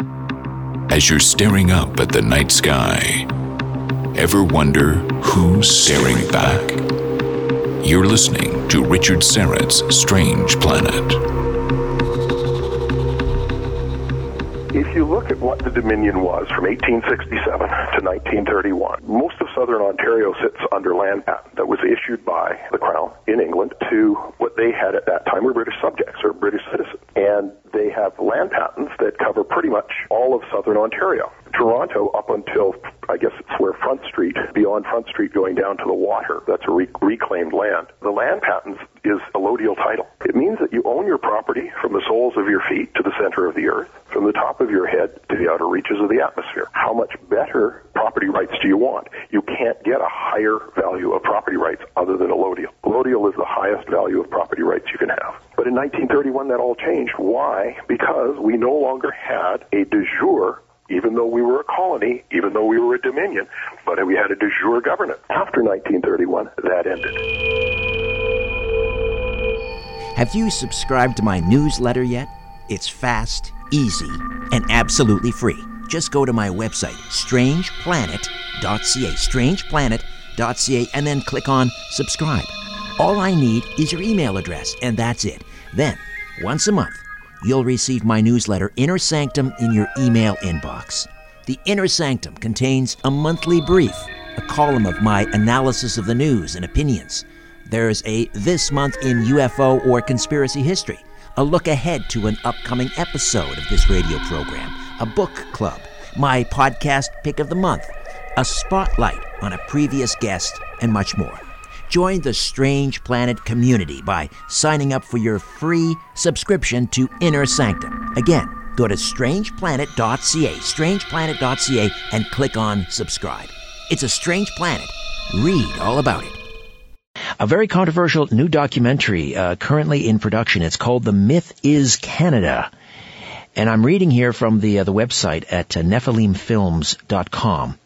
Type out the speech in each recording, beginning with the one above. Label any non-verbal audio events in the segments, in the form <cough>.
As you're staring up at the night sky, ever wonder who's staring back? You're listening to Richard Syrett's Strange Planet. Look at what the Dominion was from 1867 to 1931, most of southern Ontario sits under land patent that was issued by the Crown in England to what they had at that time were British subjects or British citizens. And they have land patents that cover pretty much all of southern Ontario. Toronto, up until I guess it's where Front Street, beyond Front Street going down to the water, that's a re- reclaimed land. The land patents is allodial title. It means that you own your property from the soles of your feet to the center of the earth, from the top of your head to the outer reaches of the atmosphere. How much better property rights do you want? You can't get a higher value of property rights other than allodial. Allodial is the highest value of property rights you can have. But in 1931, that all changed. Why? Because we no longer had a de jure even though we were a colony, even though we were a dominion, but we had a de jure government. After 1931, that ended. Have you subscribed to my newsletter yet? It's fast, easy, and absolutely free. Just go to my website, strangeplanet.ca, strangeplanet.ca, and then click on subscribe. All I need is your email address, and that's it. Then, once a month, you'll receive my newsletter, Inner Sanctum, in your email inbox. The Inner Sanctum contains a monthly brief, a column of my analysis of the news and opinions. There's a This Month in UFO or Conspiracy History, a look ahead to an upcoming episode of this radio program, a book club, my podcast pick of the month, a spotlight on a previous guest, and much more. Join the Strange Planet community by signing up for your free subscription to Inner Sanctum. Again, go to strangeplanet.ca, strangeplanet.ca, and click on subscribe. It's a strange planet. Read all about it. A very controversial new documentary uh, currently in production. It's called The Myth is Canada. And I'm reading here from the, uh, the website at uh, nephilimfilms.com.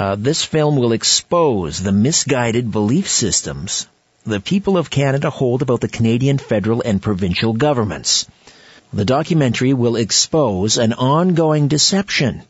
Uh, this film will expose the misguided belief systems the people of Canada hold about the Canadian federal and provincial governments. The documentary will expose an ongoing deception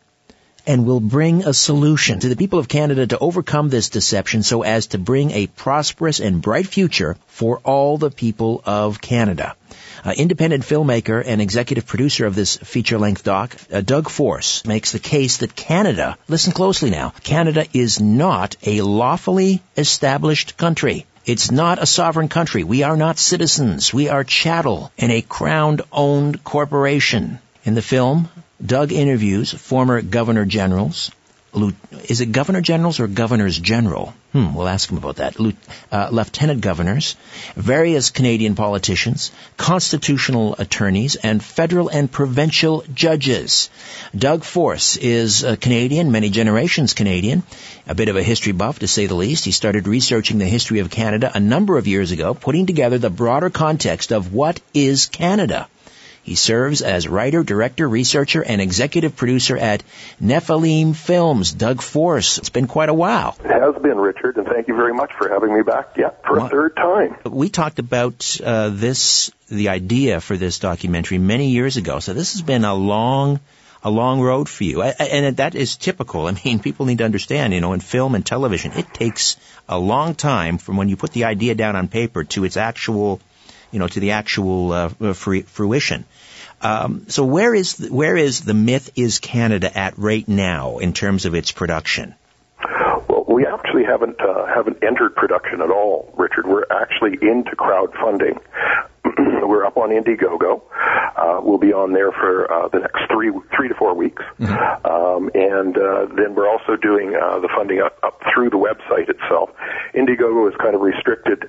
and will bring a solution to the people of Canada to overcome this deception so as to bring a prosperous and bright future for all the people of Canada. Uh, independent filmmaker and executive producer of this feature-length doc, uh, Doug Force, makes the case that Canada, listen closely now, Canada is not a lawfully established country. It's not a sovereign country. We are not citizens. We are chattel in a crown-owned corporation. In the film, Doug interviews former governor generals, is it governor generals or governors general? Hmm, we'll ask him about that. Uh, lieutenant governors, various Canadian politicians, constitutional attorneys, and federal and provincial judges. Doug Force is a Canadian, many generations Canadian, a bit of a history buff to say the least. He started researching the history of Canada a number of years ago, putting together the broader context of what is Canada. He serves as writer, director, researcher, and executive producer at Nephilim Films. Doug Force. It's been quite a while. It has been, Richard, and thank you very much for having me back yet for well, a third time. We talked about uh, this, the idea for this documentary many years ago. So this has been a long, a long road for you. And that is typical. I mean, people need to understand, you know, in film and television, it takes a long time from when you put the idea down on paper to its actual you know, to the actual uh, fruition. Um, so where is the, where is the myth is Canada at right now in terms of its production? Well, we actually haven't uh, haven't entered production at all, Richard. We're actually into crowdfunding. <clears throat> we're up on Indiegogo. Uh, we'll be on there for uh, the next three three to four weeks, mm-hmm. um, and uh, then we're also doing uh, the funding up, up through the website itself. Indiegogo is kind of restricted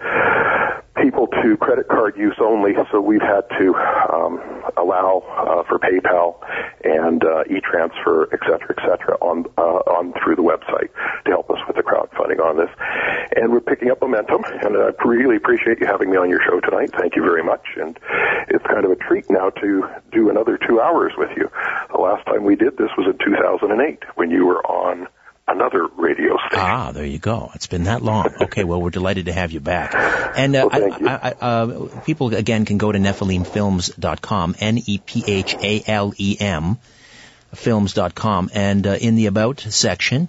people to credit card use only, so we've had to um, allow uh, for PayPal and uh, e-transfer, et cetera, et cetera, on uh, on through the website to help us with the crowdfunding on this. And we're picking up momentum, and I really appreciate you having me on your show tonight. Thank you very much, and it's kind of a treat now to do another two hours with you. The last time we did this was in 2008 when you were on another radio station. Ah, there you go. It's been that long. Okay, well, we're delighted to have you back. And uh, well. I, I, uh, people again can go to nephilimfilms.com, N-E-P-H-A-L-E-M, films.com, and uh, in the about section,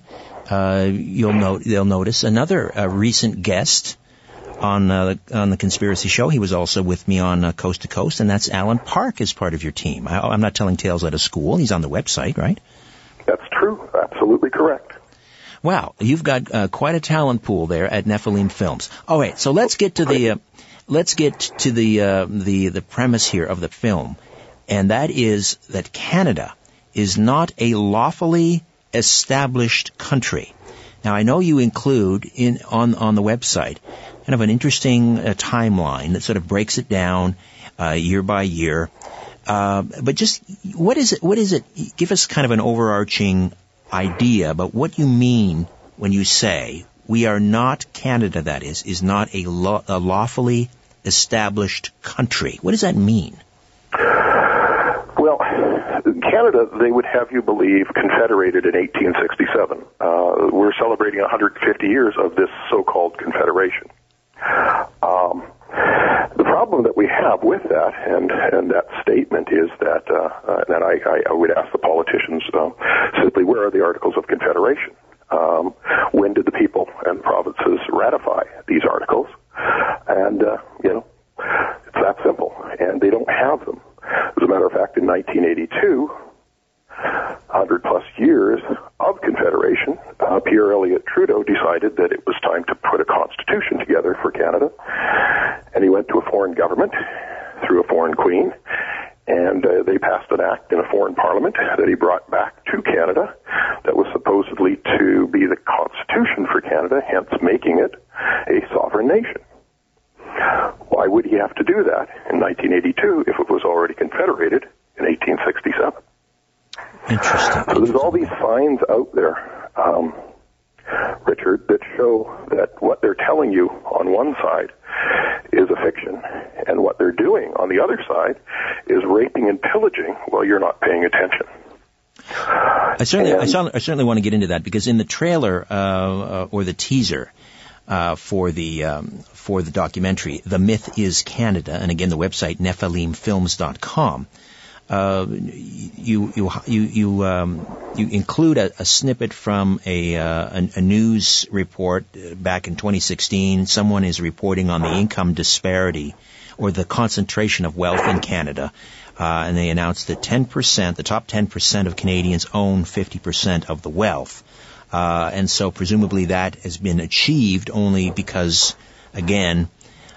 uh, you'll note they'll notice another uh, recent guest on uh, on the conspiracy show. He was also with me on uh, Coast to Coast, and that's Alan Park as part of your team. I, am not telling tales out of school. He's on the website, right? That's true. Absolutely correct. Wow, you've got uh, quite a talent pool there at Nephilim Films. All right, so let's get to the uh, let's get to the uh, the the premise here of the film, and that is that Canada is not a lawfully established country. Now, I know you include in on on the website kind of an interesting uh, timeline that sort of breaks it down uh, year by year. Uh, but just what is it? What is it? Give us kind of an overarching idea but what you mean when you say we are not Canada. That is is not a, law, a lawfully established country. What does that mean? Well, Canada, they would have you believe, confederated in 1867. Uh, we're celebrating 150 years of this so-called confederation. Um, problem that we have with that and and that statement is that uh, uh, and I, I would ask the politicians uh, simply where are the Articles of Confederation? Um, when did the people and provinces ratify these articles? And uh, you know, it's that simple, and they don't have them. As a matter of fact, in 1982, 100 plus years of Confederation, uh, Pierre Elliott Trudeau decided that it was time to put a constitution together for Canada. And he went to a foreign government through a foreign queen, and uh, they passed an act in a foreign parliament that he brought back to Canada that was supposedly to be the constitution for Canada, hence making it a sovereign nation. Why would he have to do that in 1982 if it was already confederated in 1867? Interesting. So there's all these signs out there, um, Richard, that show that what they're telling you on one side is a fiction, and what they're doing on the other side is raping and pillaging while you're not paying attention. I certainly, I, certainly, I certainly want to get into that because in the trailer uh, uh, or the teaser uh, for the um, for the documentary, "The Myth Is Canada," and again the website nephilimfilms.com uh, you you you you um, you include a, a, snippet from a, uh, a, a news report back in 2016. Someone is reporting on the income disparity or the concentration of wealth in Canada. Uh, and they announced that 10%, the top 10% of Canadians own 50% of the wealth. Uh, and so presumably that has been achieved only because, again,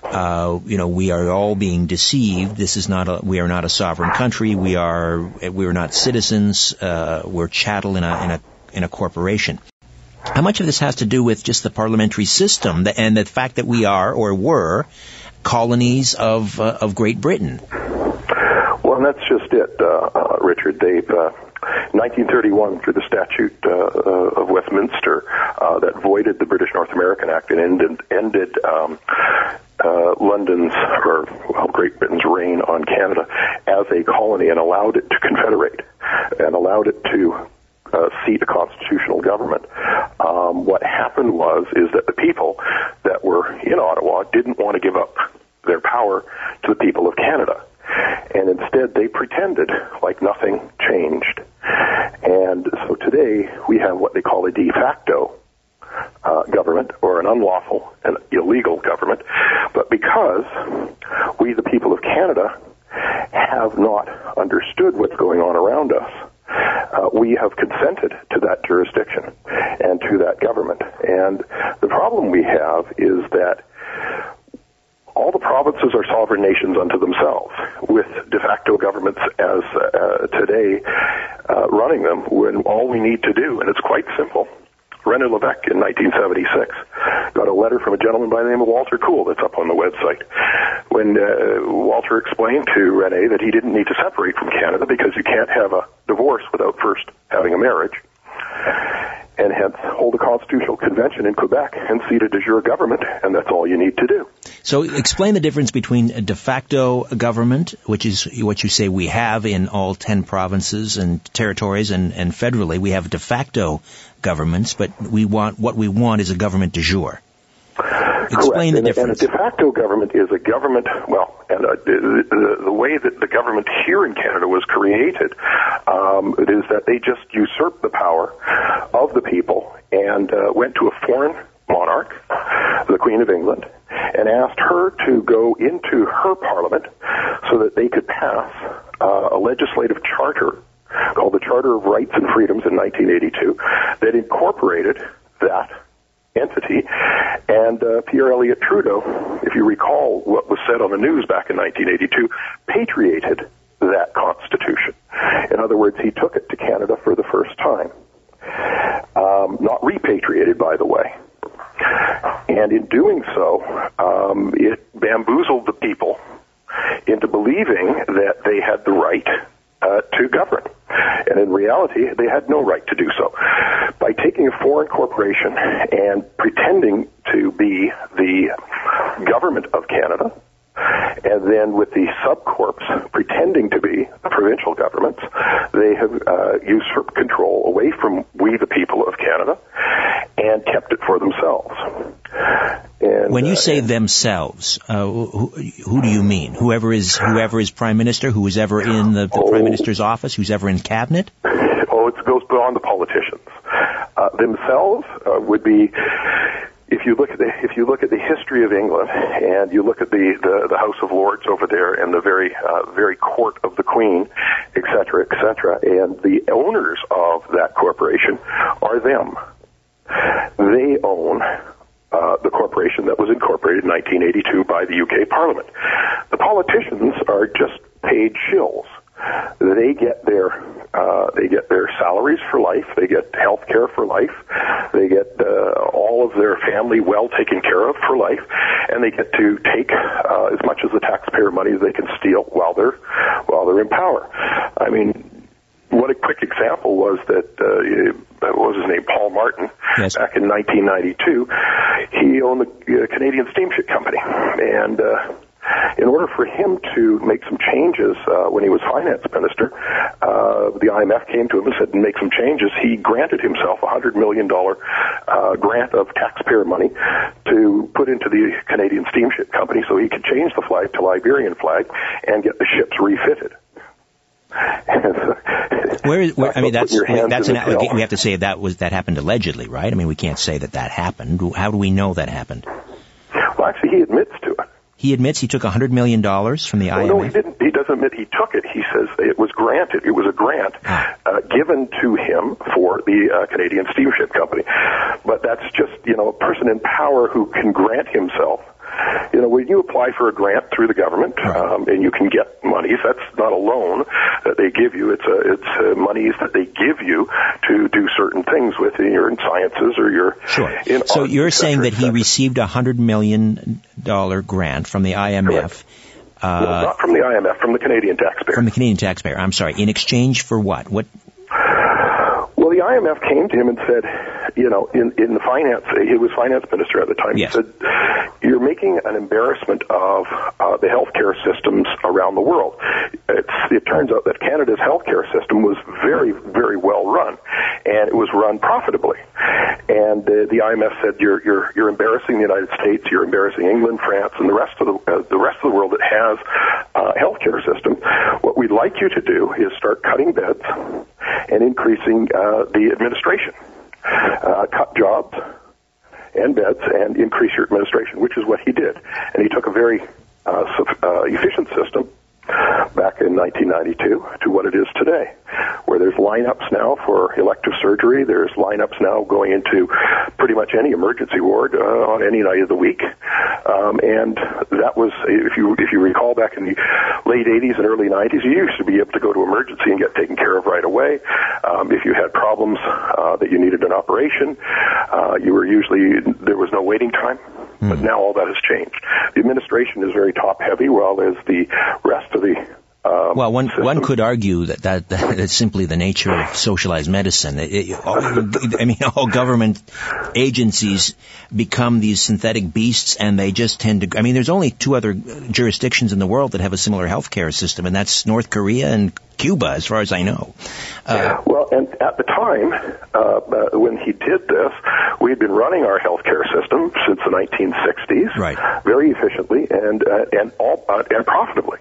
uh, you know, we are all being deceived. This is not a, we are not a sovereign country. We are, we are not citizens. Uh, we're chattel in a, in a, in a corporation. How much of this has to do with just the parliamentary system and the fact that we are or were colonies of, uh, of Great Britain? Well, that's just it, uh, uh, Richard. They've, 1931 through the Statute uh, uh, of Westminster uh, that voided the British North American Act and ended, ended um, uh, London's or well, Great Britain's reign on Canada as a colony and allowed it to confederate and allowed it to uh, seat a constitutional government. Um, what happened was is that the people that were in Ottawa didn't want to give up their power to the people of Canada. And instead, they pretended like nothing changed. And so today, we have what they call a de facto uh, government or an unlawful and illegal government, but because we, the people of Canada, have not understood what's going on around us, uh, we have consented to that jurisdiction and to that government. And the problem we have is that all the provinces are sovereign nations unto themselves, with de facto governments as uh, today uh, running them. When all we need to do, and it's quite simple, Rene Levesque in 1976 got a letter from a gentleman by the name of Walter Kuhl that's up on the website. When uh, Walter explained to Rene that he didn't need to separate from Canada because you can't have a divorce without first having a marriage and hence hold a constitutional convention in Quebec and seat a de jure government, and that's all you need to do. So explain the difference between a de facto government, which is what you say we have in all 10 provinces and territories, and, and federally we have de facto governments, but we want, what we want is a government de jure. Explain Correct. the difference. And a de facto government is a government, well, and uh, the, the, the way that the government here in Canada was created um, it is that they just usurped the power of the people and uh, went to a foreign monarch, the Queen of England, and asked her to go into her parliament so that they could pass uh, a legislative charter called the Charter of Rights and Freedoms in 1982 that incorporated that entity. And uh, Pierre Elliott Trudeau, if you recall what was said on the news back in 1982, patriated that constitution. In other words, he took it to Canada for the first time. Um, not repatriated, by the way. And in doing so, um, it bamboozled the people into believing that they had the right uh, to govern. And in reality, they had no right to do so. By taking a foreign corporation and pretending to be the government of Canada, and then with the subcorps pretending to be provincial governments, they have uh, usurped control away from we, the people of Canada, and kept it for themselves. And, when you uh, say themselves, uh, who, who do you mean? Whoever is whoever is prime minister, who is ever in the, the Oh. prime minister's office, who's ever in cabinet? oh, it goes beyond the politicians. Uh, themselves uh, would be, if you look at the if you look at the history of England and you look at the the, the House of Lords over there and the very uh, very court of the Queen, et cetera, et cetera, and the owners of that corporation are them. They own uh, the corporation that was incorporated in 1982 by the UK Parliament. The politicians are just paid shills. They get their uh, they get their salaries for life. They get health care for life. They get uh, all of their family well taken care of for life, and they get to take uh, as much of the taxpayer money as they can steal while they're while they're in power. I mean, what a quick example was that uh, what was his name, Paul Martin, Yes. back in 1992, he owned the uh, Canadian Steamship Company, and uh, in order for him to make some changes uh, when he was finance minister, uh, the IMF came to him and said, "Make some changes." He granted himself a hundred million dollar uh, grant of taxpayer money to put into the Canadian Steamship Company, so he could change the flag to Liberian flag and get the ships refitted. <laughs> Where is? Where, I mean, that's that's an we have to say that was that happened allegedly, right? I mean, we can't say that that happened. How do we know that happened? Well, actually, he admits. He admits he took a hundred million dollars from the Well, no, he didn't. He doesn't admit he took it. He says it was granted. It was a grant Ah. uh, given to him for the uh, Canadian Steamship Company. But that's just you know a person in power who can grant himself. You know, when you apply for a grant through the government um, and you can get monies, that's not a loan that they give you. It's a, it's uh, monies that they give you to do certain things with And you're in your sciences or your Sure. in So art, you're saying that he received a hundred million dollar grant from the IMF Correct. uh, Well, not from the IMF, from the Canadian taxpayer. from the Canadian taxpayer. I'm sorry. In exchange for what? What? Well, the IMF came to him and said, you know, in, in the finance, he was finance minister at the time. Yes. He said, you're making an embarrassment of uh, the healthcare systems around the world. It's, it turns out that Canada's healthcare system was very, very well run, and it was run profitably. And uh, the IMF said, you're, you're, you're embarrassing the United States, you're embarrassing England, France, and the rest of the, uh, the rest of the world that has uh, healthcare system. What we'd like you to do is start cutting beds and increasing uh, the administration. Uh, cut jobs and beds and increase your administration, which is what he did. And he took a very uh, uh, efficient system back in 1992 to what it is today, where there's lineups now for elective surgery. There's lineups now going into pretty much any emergency ward uh, on any night of the week. Um, and that was, if you if you recall, back in the late 80s and early 90s, you used to be able to go to emergency and get taken care of right away. Um, if you had problems uh, that you needed an operation, uh, you were usually there was no waiting time. But now all that has changed. The administration is very top heavy, while as the rest of the um, well, one system. one could argue that, that <laughs> that is simply the nature of socialized medicine. It, it, all, I mean, <laughs> all government agencies become these synthetic beasts, and they just tend to. I mean, there's only two other jurisdictions in the world that have a similar healthcare system, and that's North Korea and Cuba, as far as I know. Uh, well, and at the time uh, uh, when he did this, we had been running our healthcare system since the 1960s, right. very efficiently and uh, and all uh, and profitably,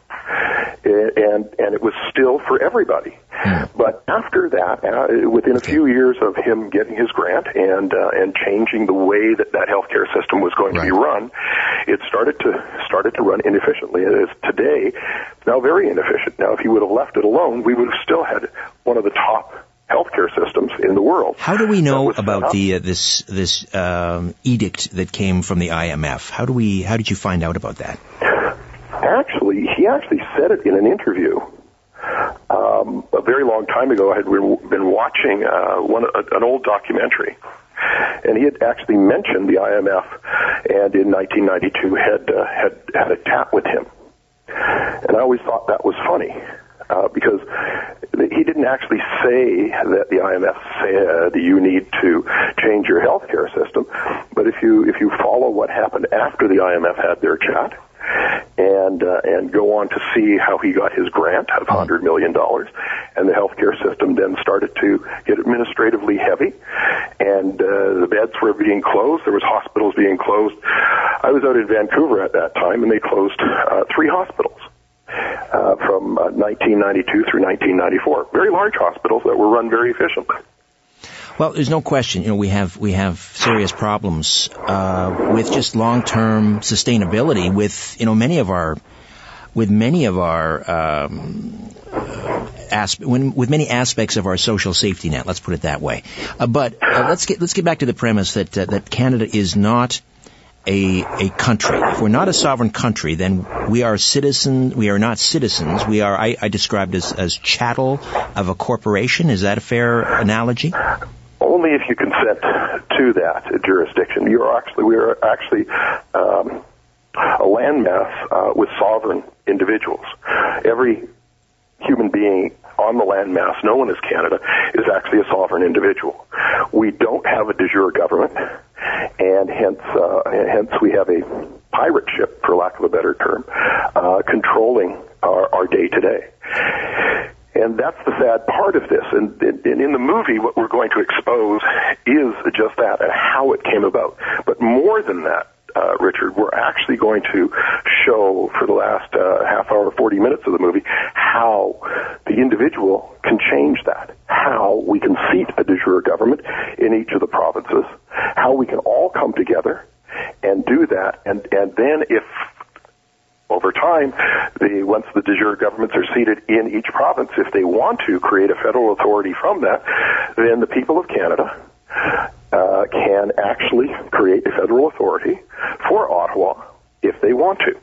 and and it was still for everybody. Hmm. But after that, uh, within a few years of him getting his grant and and changing the way that that healthcare system was going right. to be run, it started to started to run inefficiently. It is today now very inefficient. Now, if he would have left it alone, we would have still had one of the top healthcare systems in the world. How do we know about the uh, this this um, edict that came from the IMF? How do we how did you find out about that? Actually, he actually said it in an interview. Um, a very long time ago, I had been watching uh, one an old documentary, and he had actually mentioned the IMF, and in 1992 had uh, had had a chat with him. And I always thought that was funny uh, because he didn't actually say that the IMF said you need to change your healthcare system. But if you if you follow what happened after the IMF had their chat, and uh, and go on to see how he got his grant of hundred million dollars, and the healthcare system then started to get administratively heavy, and uh, the beds were being closed. There was hospitals being closed. I was out in Vancouver at that time, and they closed uh, three hospitals. Uh, from uh, 1992 through 1994, very large hospitals that were run very efficiently. Well, there's no question. You know, we have we have serious problems uh, with just long-term sustainability. With you know many of our with many of our um, asp- when, with many aspects of our social safety net. Let's put it that way. Uh, but uh, let's get let's get back to the premise that uh, that Canada is not a a country. If we're not a sovereign country, then we are citizens. We are not citizens. We are. I, I described as as chattel of a corporation. Is that a fair analogy? Only if you consent to that jurisdiction. You're actually we are actually um, a landmass uh, with sovereign individuals. Every human being on the landmass known as Canada is actually a sovereign individual. We don't have a de jure government, and hence, uh, hence we have a pirate ship, for lack of a better term, uh, controlling our day to day. And that's the sad part of this. And, and, in the movie, what we're going to expose is just that and how it came about. But more than that, uh, Richard, we're actually going to show for the last uh, half hour, 40 minutes of the movie, how the individual can change that, how we can seat a de jure government in each of the provinces, how we can all come together and do that, and, and then if over time, the, once the de jure governments are seated in each province, if they want to create a federal authority from that, then the people of Canada uh, can actually create a federal authority for Ottawa if they want to.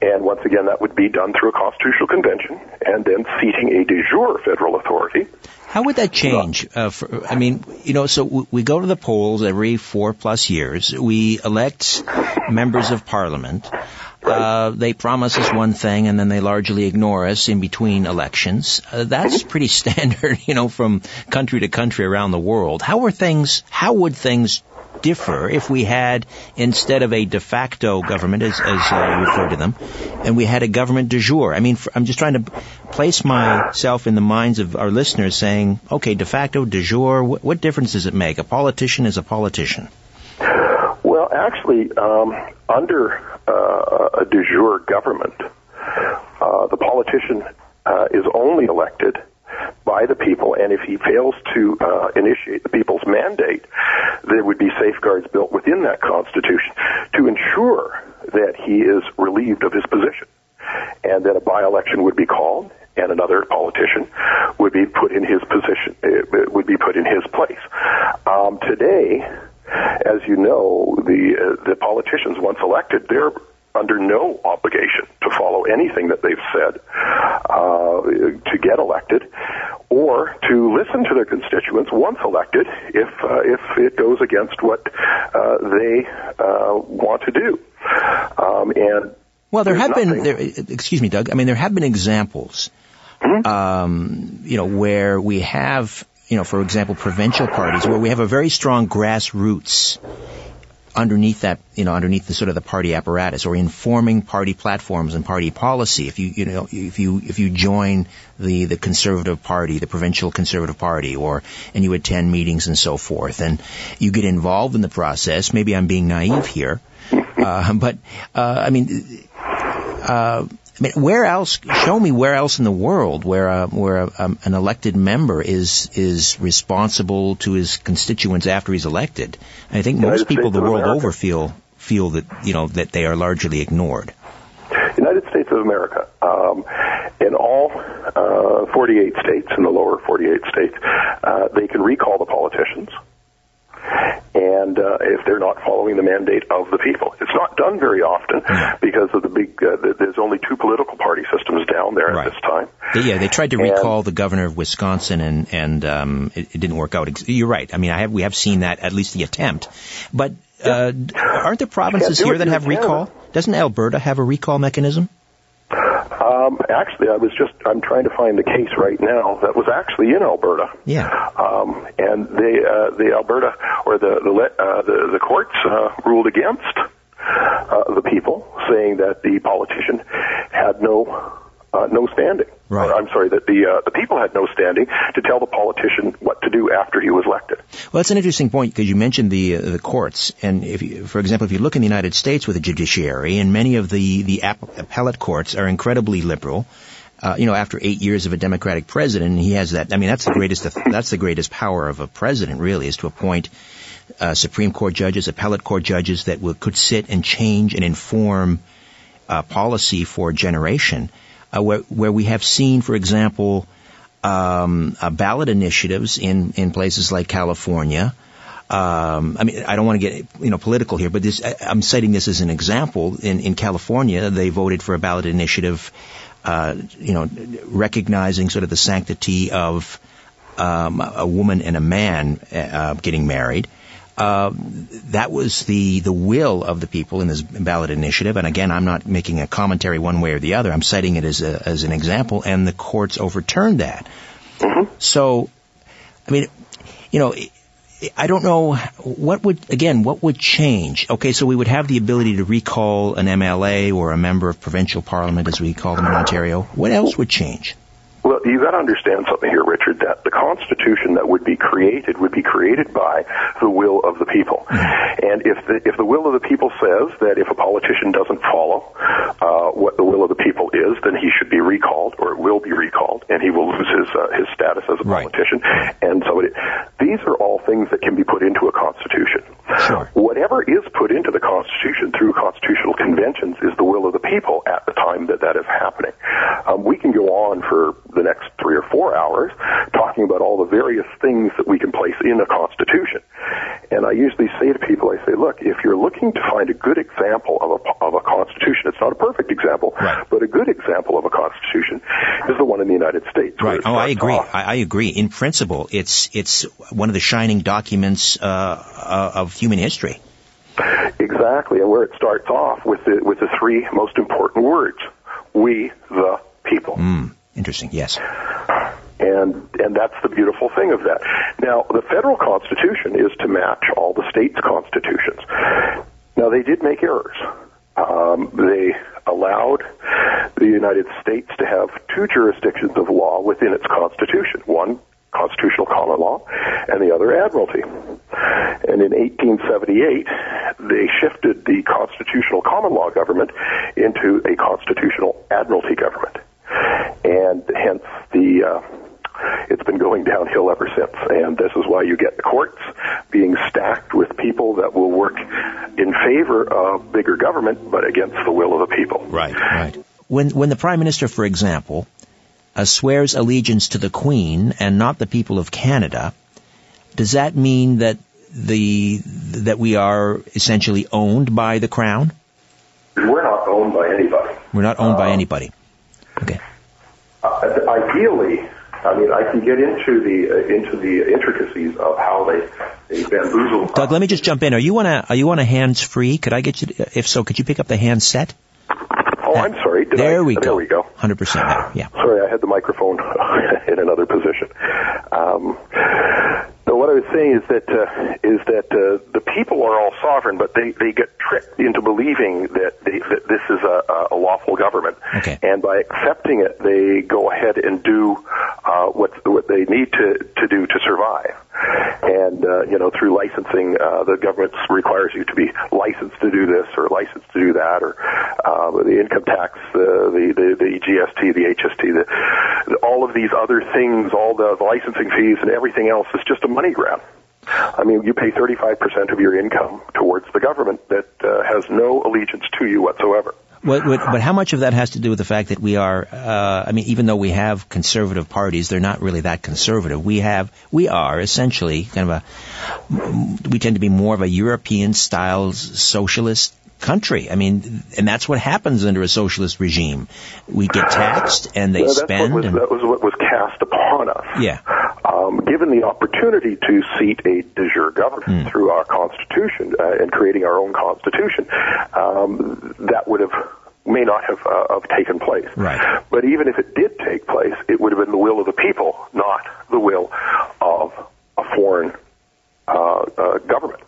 And once again, that would be done through a constitutional convention and then seating a de jure federal authority. How would that change? Uh, for, I mean, you know, so we go to the polls every four plus years. We elect members of parliament. Uh, they promise us one thing and then they largely ignore us in between elections. Uh, that's <laughs> pretty standard, you know, from country to country around the world. How are things, how would things differ if we had, instead of a de facto government, as, as uh, you refer to them, and we had a government de jure? I mean, for, I'm just trying to place myself in the minds of our listeners saying, okay, de facto, de jure, what, what difference does it make? A politician is a politician. Well, actually, um, under uh, a de jure government, uh, the politician uh, is only elected by the people, and if he fails to uh, initiate the people's mandate, there would be safeguards built within that constitution to ensure that he is relieved of his position, and that a by-election would be called, and another politician would be put in his position, uh, would be put in his place. Um, today, as you know, the uh, the politicians once elected, they're under no obligation to follow anything that they've said uh, to get elected or to listen to their constituents once elected if uh, if it goes against what uh, they uh, want to do. Um, and well, there have nothing. been. There, excuse me, Doug. I mean, there have been examples. Mm-hmm. Um, you know, where we have, you know, for example, provincial parties where we have a very strong grassroots underneath that, you know, underneath the sort of the party apparatus or informing party platforms and party policy. If you, you know, if you, if you join the, the conservative party, the provincial conservative party, or, and you attend meetings and so forth, and you get involved in the process, maybe I'm being naive here, uh, <laughs> but, uh, I mean, uh, I mean, where else? Show me where else in the world where uh, where a, um, an elected member is is responsible to his constituents after he's elected. And I think United most people States the world America. over feel feel that you know that they are largely ignored. United States of America, um, in all uh, 48 states, in the lower 48 states, uh, they can recall the politicians. And uh, if they're not following the mandate of the people, it's not done very often because of the big. Uh, th- there's only two political party systems down there Right. at this time. Yeah, they tried to And- recall the governor of Wisconsin, and and um, it, it didn't work out. Ex- You're right. I mean, I have we have seen that at least the attempt, but uh, aren't there provinces here that have recall? Doesn't Alberta have a recall mechanism? Um, actually, I was just I'm trying to find the case right now that was actually in Alberta. Yeah. Um, and they uh, the Alberta or the the uh, the, the courts uh, ruled against uh, the people, saying that the politician had no uh, no standing. Right. Or, I'm sorry that the uh, the people had no standing to tell the politician what to do after he was elected. Well, that's an interesting point because you mentioned the uh, the courts, and if you, for example, if you look in the United States with the judiciary, and many of the the app- appellate courts are incredibly liberal. Uh, you know, after eight years of a Democratic president, he has that. I mean, that's the greatest. That's the greatest power of a president, really, is to appoint uh, Supreme Court judges, appellate court judges that will, could sit and change and inform uh, policy for a generation. Uh, where where we have seen, for example, um, uh, ballot initiatives in, in places like California. Um, I mean, I don't want to get you know political here, but this I, I'm citing this as an example. In in California, they voted for a ballot initiative, uh, you know, recognizing sort of the sanctity of um, a woman and a man uh, getting married. Uh, that was the the will of the people in this ballot initiative. And again, I'm not making a commentary one way or the other. I'm citing it as a, as an example, and the courts overturned that. So, I mean, you know, I don't know what would again what would change. Okay, so we would have the ability to recall an MLA or a member of provincial parliament, as we call them in Ontario. What else would change? Well, you got to understand something here, Richard. That the Constitution that would be created would be created by the will of the people. And if the if the will of the people says that if a politician doesn't follow uh, what the will of the people is, then he should be recalled or will be recalled, and he will lose his uh, his status as a Right. politician. And so, it, these are all things that can be put into a constitution. Sure. Whatever is put into the Constitution through constitutional conventions is the will of the people at the time that that is happening. Um, we can go on for the next three or four hours talking about all the various things that we can place in a Constitution. And I usually say to people, I say, look, if you're looking to find a good example of a, of a Constitution, it's not a perfect example, Right. but a good example of a Constitution is the one in the United States. where Right. it Oh, I agree. I, I agree. In principle, it's it's one of the shining documents uh, uh, of human history. Exactly, and where it starts off with the with the three most important words: "We the people." Hmm. Interesting. Yes. and and that's the beautiful thing of that. Now, the federal constitution is to match all the states' constitutions. Now, they did make errors. Um, they allowed the United States to have two jurisdictions of law within its constitution. One constitutional common law, and the other admiralty. And in 1878, they shifted the constitutional common law government into a constitutional admiralty government, and hence the uh, it's been going downhill ever since. And this is why you get the courts being stacked with people that will work in favor of bigger government, but against the will of the people. Right. Right. When when the prime minister, for example, uh, swears allegiance to the Queen and not the people of Canada, does that mean that the that we are essentially owned by the crown? We're not owned by anybody. We're not owned by anybody. Okay. Uh, ideally, I mean, I can get into the uh, into the intricacies of how they they bamboozle. Doug, let me just jump in. Are you on a are you on a hands free? Could I get you? To, if so, could you pick up the handset? Oh, I'm sorry. Did there I, we there go. There we go. Hundred percent better. Yeah. Sorry, I had the microphone <laughs> in another position. Um, so what I was saying is that uh, is that uh, the people are all sovereign, but they, they get tricked into believing that, they, that this is a, a lawful government, Okay. and by accepting it, they go ahead and do uh, what what they need to to do to survive. And uh, you know, through licensing, uh, the government requires you to be licensed to do this or licensed to do that, or uh, the income tax, uh, the, the the GST, the HST, the, the all of these other things, all the, the licensing fees and everything else is just a money grab. I mean, you pay 35% of your income towards the government that uh, has no allegiance to you whatsoever. What, what, but how much of that has to do with the fact that we are? Uh, I mean, even though we have conservative parties, they're not really that conservative. We have, we are essentially kind of a. We tend to be more of a European-style socialist country. I mean, and that's what happens under a socialist regime. We get taxed, and they that's spend. Was, and, that was what was cast upon us. yeah, Um, given the opportunity to seat a de jure government through our constitution uh, and creating our own constitution, um, that would have may not have, uh, have taken place. Right. But even if it did take place, it would have been the will of the people, not the will of a foreign uh, uh, government.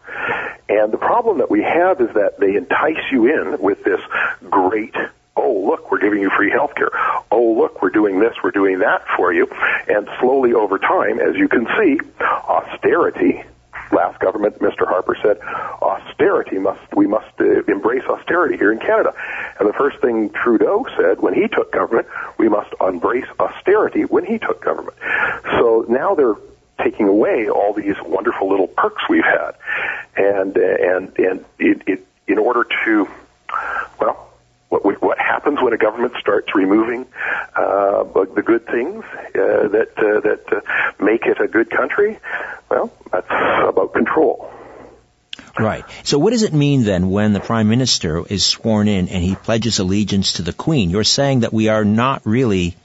And the problem that we have is that they entice you in with this great, oh, look, we're giving you free health care. Oh, look, we're doing this, we're doing that for you. And slowly over time, as you can see, austerity, last government, Mr. Harper said, austerity must, we must uh, embrace austerity here in Canada. And the first thing Trudeau said when he took government, we must embrace austerity when he took government. So now they're taking away all these wonderful little perks we've had, and and and it, it in order to, what happens when a government starts removing uh, the good things uh, that uh, that uh, make it a good country? Well, that's about control. right. So, what does it mean then when the prime minister is sworn in and he pledges allegiance to the queen? You're saying that we are not really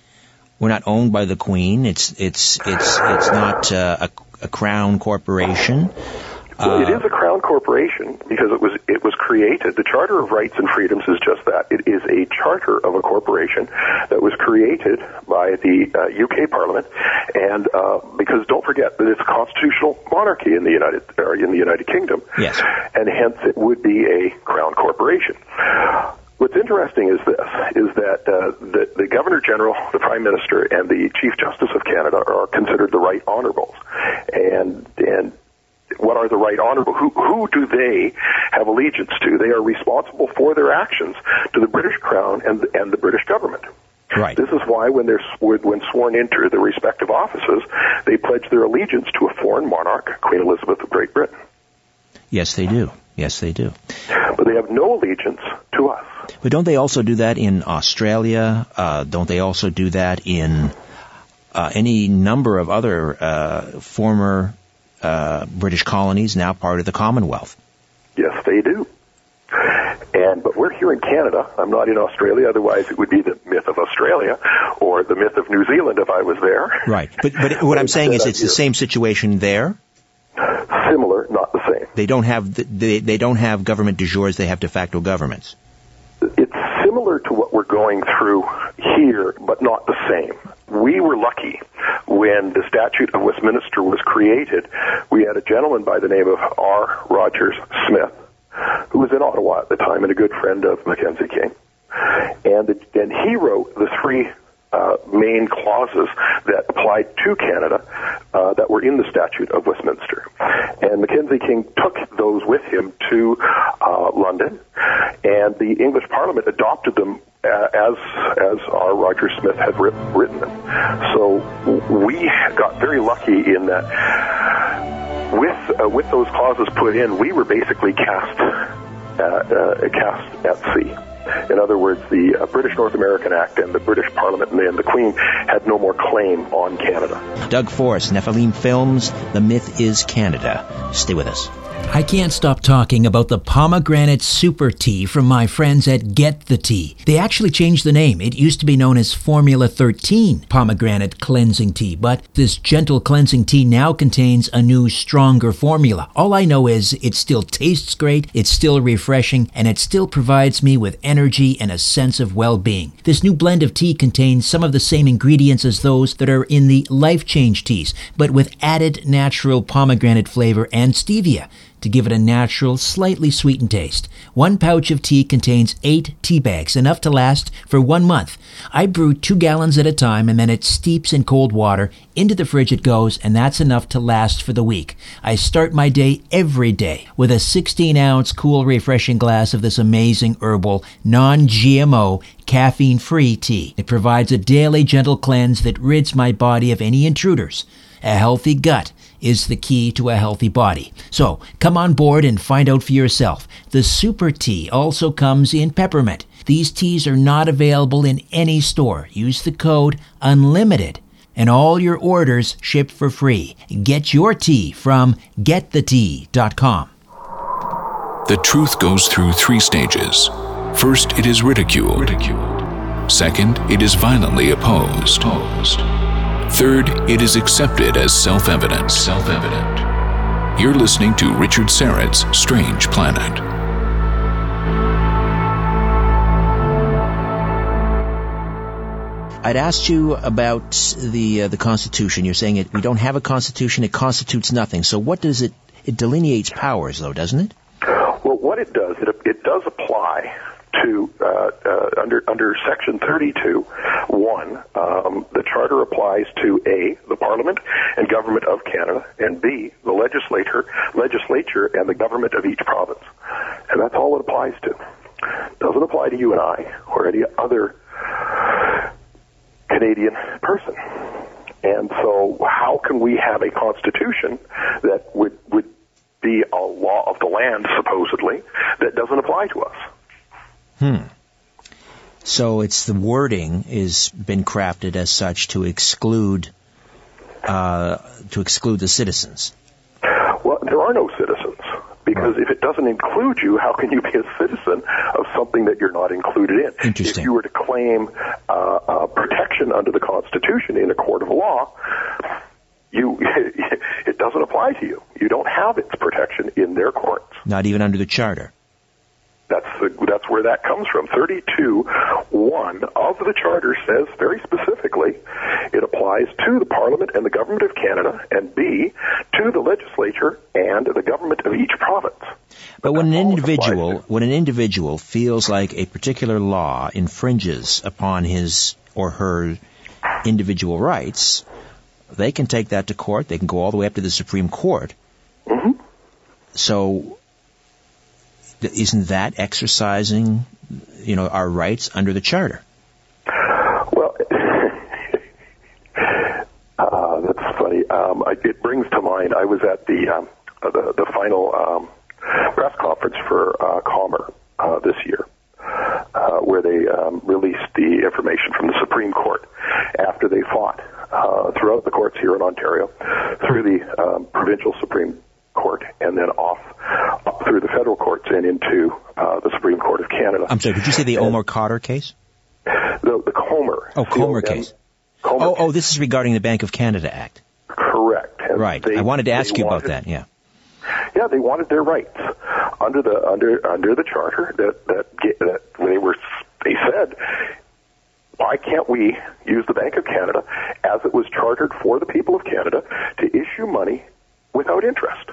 we're not owned by the Queen. It's it's it's it's not uh, a, a crown corporation. Well, it is a crown corporation because it was created. The Charter of Rights and Freedoms is just that. It is a charter of a corporation that was created by the uh, UK Parliament, and uh, because don't forget that it's a constitutional monarchy in the United or in the United Kingdom, Yes. and hence it would be a crown corporation. What's interesting is this: is that uh, the, the Governor General, the Prime Minister, and the Chief Justice of Canada are considered the Right Honourables, and and what are the right honorable? Who, who do they have allegiance to? They are responsible for their actions to the British Crown and, and the British government. Right. This is why when they're when sworn into their respective offices, they pledge their allegiance to a foreign monarch, Queen Elizabeth of Great Britain. Yes, they do. Yes, they do. But they have no allegiance to us. But don't they also do that in Australia? Uh, don't they also do that in uh, any number of other uh, former uh, British colonies, now part of the Commonwealth? Yes, they do. And but we're here in Canada. I'm not in Australia. Otherwise, it would be the myth of Australia or the myth of New Zealand if I was there. Right. But but what I'm saying is, it's the same situation there. Similar, not the same. They don't have the, they they don't have government de jures. They have de facto governments. it's similar to what we're going through here, but not the same. We were lucky when the Statute of Westminster was created. We had a gentleman by the name of R. Rogers Smith, who was in Ottawa at the time and a good friend of Mackenzie King. And, and he wrote the three uh, main clauses that applied to Canada uh, that were in the Statute of Westminster. And Mackenzie King took those with him to uh, London, and the English Parliament adopted them as as our Roger Smith had writ- written them. So we got very lucky in that with uh, with those clauses put in, we were basically cast uh, uh, cast at sea. In other words, the uh, British North American Act and the British Parliament and the, and the Queen had no more claim on Canada. Doug Forrest, Nephilim Films. The myth is Canada. Stay with us. I can't stop talking about the pomegranate super tea from my friends at Get the Tea. They actually changed the name. It used to be known as Formula 13 pomegranate cleansing tea, but this gentle cleansing tea now contains a new, stronger formula. All I know is it still tastes great, it's still refreshing, and it still provides me with energy and a sense of well being. This new blend of tea contains some of the same ingredients as those that are in the Life Change teas, but with added natural pomegranate flavor and stevia to give it a natural, slightly sweetened taste. One pouch of tea contains eight tea bags, enough to last for one month. I brew two gallons at a time and then it steeps in cold water. Into the fridge it goes, and that's enough to last for the week. I start my day every day with a 16 ounce cool, refreshing glass of this amazing herbal, non GMO, caffeine free tea. It provides a daily gentle cleanse that rids my body of any intruders. A healthy gut is the key to a healthy body. So come on board and find out for yourself. The Super Tea also comes in peppermint. These teas are not available in any store. Use the code UNLIMITED and all your orders shipped for free. Get your tea from getthetea.com. The truth goes through three stages. First, it is ridiculed. ridiculed. Second, it is violently opposed. opposed. Third, it is accepted as self evident. Self evident. You're listening to Richard Syrett's Strange Planet. I'd asked you about the uh, the Constitution. You're saying it, we don't have a Constitution; it constitutes nothing. So, what does it? It delineates powers, though, doesn't it? Well, what it does, it, it does apply to uh, uh, under under Section 32, one, um, the charter applies to a the Parliament and government of Canada, and b the legislature legislature and the government of each province, and that's all it applies to. Doesn't apply to you and I or any other Canadian person. And so, how can we have a constitution that would would be a law of the land, supposedly, that doesn't apply to us? Hmm. So it's the wording is been crafted as such to exclude uh, to exclude the citizens. Well, there are no citizens because right. if it doesn't include you, how can you be a citizen of something that you're not included in? Interesting. If you were to claim uh, uh, protection under the Constitution in a court of law, you <laughs> it doesn't apply to you. You don't have its protection in their courts. Not even under the charter. That's where that comes from. 32 1 of the charter says very specifically it applies to the Parliament and the government of Canada, and B to the legislature and the government of each province. But, but when an individual when an individual feels like a particular law infringes upon his or her individual rights, they can take that to court. They can go all the way up to the Supreme Court. Mm-hmm. So isn't that exercising, you know, our rights under the charter? Well, <laughs> uh, that's funny. Um, it brings to mind. I was at the um, the, the final um, press conference for uh, Comer uh, this year. Uh, where they um, released the information from the Supreme Court after they fought uh, throughout the courts here in Ontario, through the um, provincial Supreme Court, and then off through the federal courts and into uh, the Supreme Court of Canada. I'm sorry, did you say the Omar Khadr case? The, the Comer. Oh, Comer case. Comer oh, case. oh, this is regarding the Bank of Canada Act. Correct. And right. They, I wanted to ask you wanted, about that. Yeah. Yeah, they wanted their rights under the under under the charter that that, that they were they said why can't we use the Bank of Canada as it was chartered for the people of Canada to issue money without interest?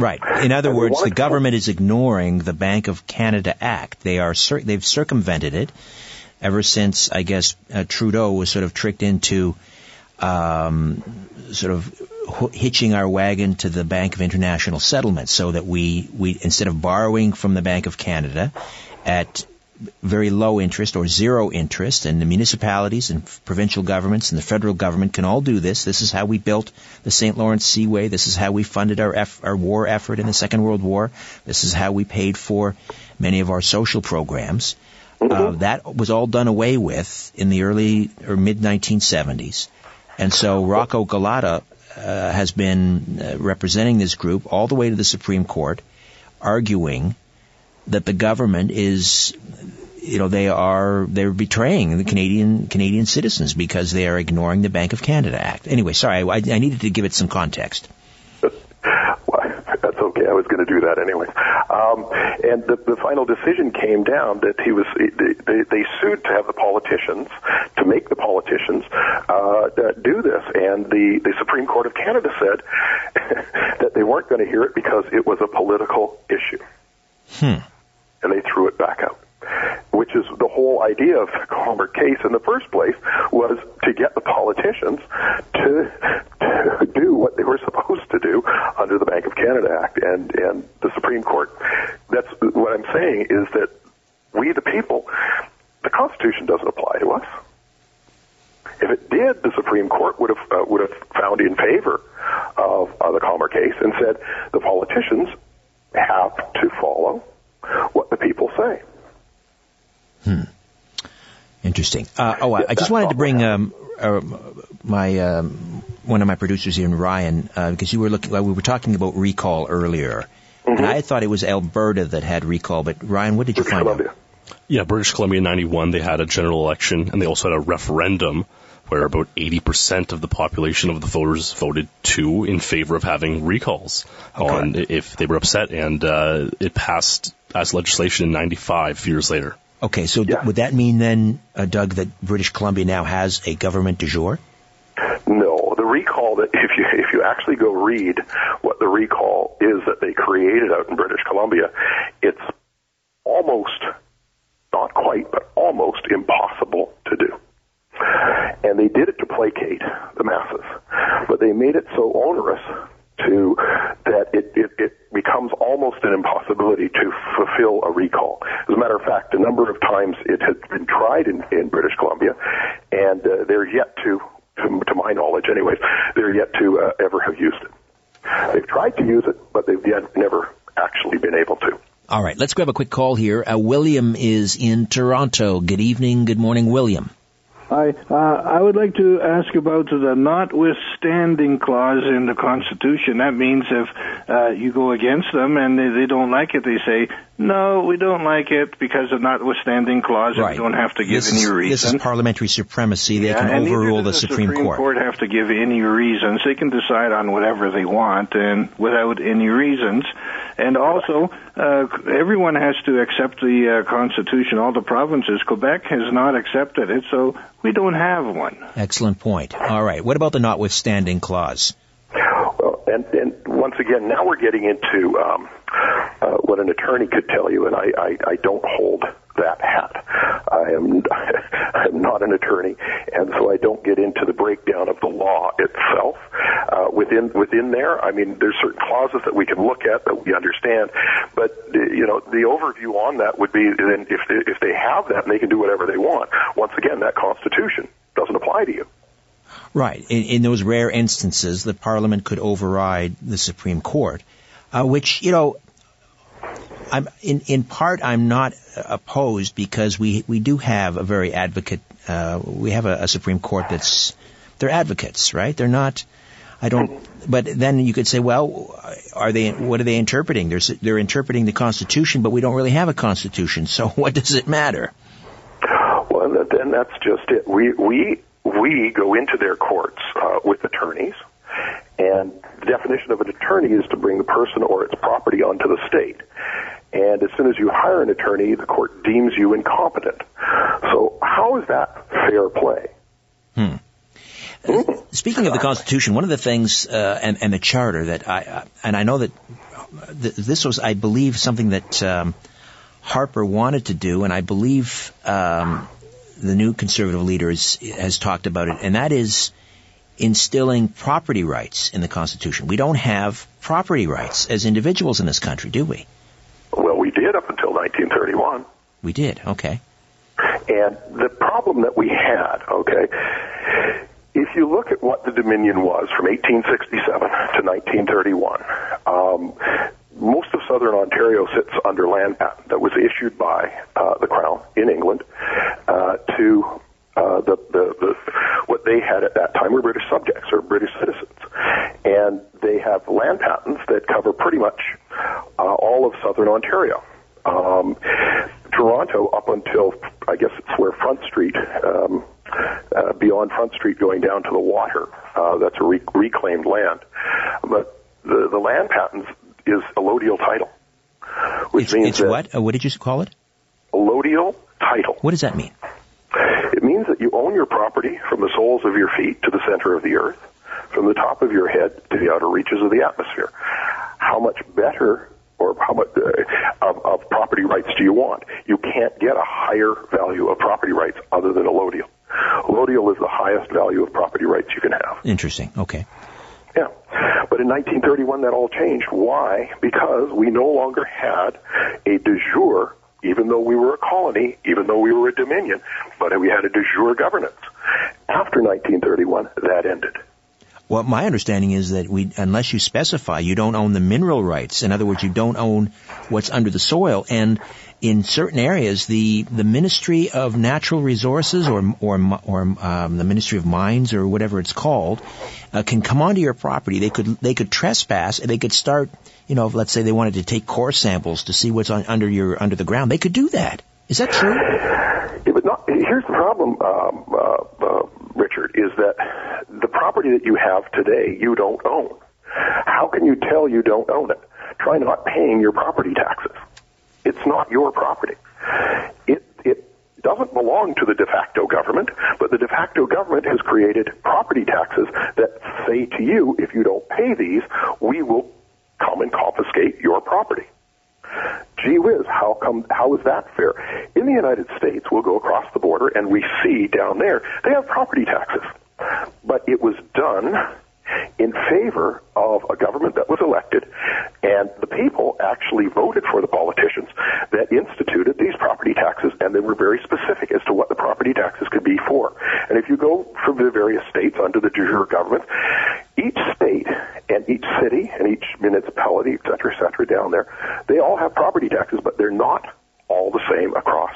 Right. In other words, the government is ignoring the Bank of Canada Act. They are they've circumvented it ever since I guess uh, Trudeau was sort of tricked into um, sort of hitching our wagon to the Bank of International Settlements, so that we we instead of borrowing from the Bank of Canada at very low interest or zero interest, and the municipalities and provincial governments and the federal government can all do this. This is how we built the St. Lawrence Seaway. This is how we funded our, eff- our war effort in the Second World War. This is how we paid for many of our social programs. Mm-hmm. Uh, that was all done away with in the early or mid 1970s. And so Rocco Galati uh, has been uh, representing this group all the way to the Supreme Court, arguing that the government is, you know, they are they're betraying the Canadian Canadian citizens because they are ignoring the Bank of Canada Act. Anyway, sorry, I, I needed to give it some context. that's okay. I was going to do that anyway. Um, and the, the final decision came down that he was they, they, they sued to have the politicians to make the politicians uh, do this, and the the Supreme Court of Canada said <laughs> that they weren't going to hear it because it was a political issue. Hmm. And they threw it back out which is the whole idea of the Comer case in the first place, was to get the politicians to, to do what they were supposed to do under the Bank of Canada Act and, and the Supreme Court. That's what I'm saying is that we, the people, the Constitution doesn't apply to us. If it did, the Supreme Court would have uh, would have found in favor of uh, the Comer case and said the politicians have to follow what the people say. Hmm. Interesting. Uh, oh, I, I, just wanted to bring um, uh, my um, one of my producers here, Ryan, uh, because you were looking. we were talking about recall earlier, mm-hmm. and I thought it was Alberta that had recall. But Ryan, what did you find Columbia. out? Yeah, British Columbia in '91 they had a general election, and they also had a referendum where about 80% of the population of the voters voted to in favor of having recalls okay. on if they were upset, and uh, it passed as legislation in '95 years later. Okay, so yeah. th- would that mean then, uh, Doug, that British Columbia now has a government du jour? No, the recall that if you if you actually go read what the recall is that they created out in British Columbia, it's almost not quite, but almost impossible to do. And they did it to placate the masses, but they made it so onerous to that it, it, it becomes almost an impossibility to fulfill a recall. As a matter of fact, a number of times it has been tried in, in British Columbia, and uh, they're yet to, to, to my knowledge, anyways, they're yet to uh, ever have used it. They've tried to use it, but they've yet never actually been able to. All right, let's grab a quick call here. Uh, William is in Toronto. Good evening. Good morning, William. I uh, I would like to ask about the notwithstanding clause in the Constitution. That means if uh, you go against them and they, they don't like it, they say, no, we don't like it because of notwithstanding clause. Right. We don't have to give this any is, reason. This is parliamentary supremacy. They yeah, can overrule the, the, Supreme, Supreme Court. Court have to give any reasons. They can decide on whatever they want and without any reasons. And also, uh, everyone has to accept the uh, Constitution. All the provinces. Quebec has not accepted it, so we don't have one. Excellent point. All right. What about the notwithstanding clause? Well, and, and once again, now we're getting into um, uh, what an attorney could tell you, and I, I, I don't hold that hat. I am <laughs> I'm not an attorney, and so I don't get into the breakdown of the law itself. Uh, within within there, I mean, there's certain clauses that we can look at that we understand, but you know, the overview on that would be then if they, if they have that and they can do whatever they want. Once again, that Constitution doesn't apply to you. Right. In, in those rare instances, the Parliament could override the Supreme Court, uh, which you know I'm in in part I'm not opposed because we we do have a very advocate. Uh, we have a, a Supreme Court that's they're advocates, right? They're not. I don't. But then you could say, well, are they? What are they interpreting? They're they're interpreting the Constitution, but we don't really have a Constitution. So <laughs> what does it matter? Well, then that's just it. We we we go into their courts uh, with attorneys, and the definition of an attorney is to bring the person or its property onto the state. And as soon as you hire an attorney, the court deems you incompetent. So how is that fair play? Hmm. Speaking of the Constitution, one of the things uh, and, and, the Charter that I uh, and I know that th- this was, I believe, something that um, Harper wanted to do, and I believe um, the new conservative leaders has talked about it, and that is instilling property rights in the Constitution. We don't have property rights as individuals in this country, do we? Well, we did up until 1931. We did, okay. And the problem that we had, okay, if you look at what the Dominion was from 1867 to 1931, um, most of southern Ontario sits under land patent that was issued by uh, the Crown in England uh, to uh, the, the, the what they had at that time were British subjects or British citizens, and they have land patents that cover pretty much uh, all of southern Ontario. Um, Toronto, up until I guess it's where Front Street, um, uh, beyond Front Street, going down to the water, uh, that's a re- reclaimed land. But the the land patents is allodial title, which it's, means it's what? Uh, what did you call it? allodial title. What does that mean? It means that you own your property from the soles of your feet to the center of the earth, from the top of your head to the outer reaches of the atmosphere. How much better or how much uh, of, of property rights do you want? You can't get a higher value of property rights other than allodial. Allodial is the highest value of property rights you can have. Interesting. Okay. Yeah. But in 1931, that all changed. Why? Because we no longer had a de jure, even though we were a colony, even though we were a dominion, but we had a de jure governance. After 1931, that ended. Well, my understanding is that we, unless you specify, you don't own the mineral rights. In other words, you don't own what's under the soil. And in certain areas, the the Ministry of Natural Resources or or or um, the Ministry of Mines or whatever it's called uh, can come onto your property. They could they could trespass and they could start. You know, let's say they wanted to take core samples to see what's on, under your under the ground. They could do that. Is that true? Yeah, but not, here's the problem, um, uh, uh, Richard, is that property that you have today, you don't own. How can you tell you don't own it? Try not paying your property taxes. It's not your property. It, it doesn't belong to the de facto government, but the de facto government has created property taxes that say to you, if you don't pay these, we will come and confiscate your property. Gee whiz, how come, how is that fair? In the United States, we'll go across the border and we see down there, they have property taxes. But it was done in favor of a government that was elected, and the people actually voted for the politicians that instituted these property taxes, and they were very specific as to what the property taxes could be for. And if you go from the various states under the de jure government, each state and each city and each municipality, et cetera, et cetera, down there, they all have property taxes, but they're not all the same across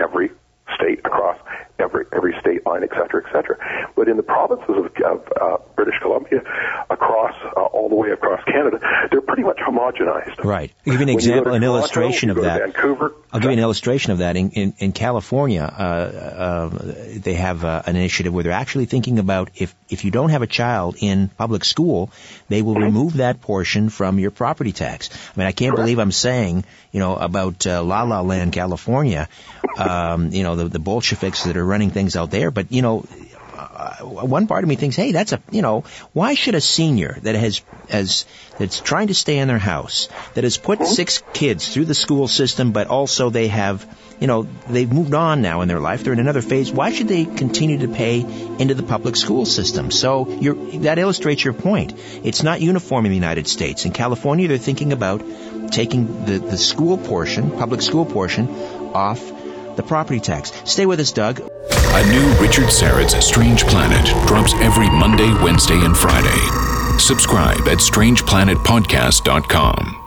every state, across every every state line, et cetera, et cetera. But in the provinces of, of uh, British Columbia, across uh, all the way across Canada, they're pretty much homogenized. Right. I'll give you an When you example, an Toronto, illustration of that. Vancouver. I'll give you an illustration of that. In, in, in California, uh, uh, they have uh, an initiative where they're actually thinking about if, if you don't have a child in public school, they will remove that portion from your property tax. I mean, I can't believe I'm saying, you know, about uh, La La Land, California, um, you know, the, the Bolsheviks that are running things out there, but, you know, uh, one part of me thinks, hey, that's a, you know, why should a senior that has, has, that's trying to stay in their house, that has put six kids through the school system, but also they have, you know, they've moved on now in their life, they're in another phase, why should they continue to pay into the public school system? So you're, that illustrates your point. It's not uniform in the United States. In California, they're thinking about taking the, the school portion, public school portion, off the property tax. Stay with us, Doug. A new Richard Syrett's Strange Planet drops every Monday, Wednesday, and Friday. Subscribe at strangeplanetpodcast.com.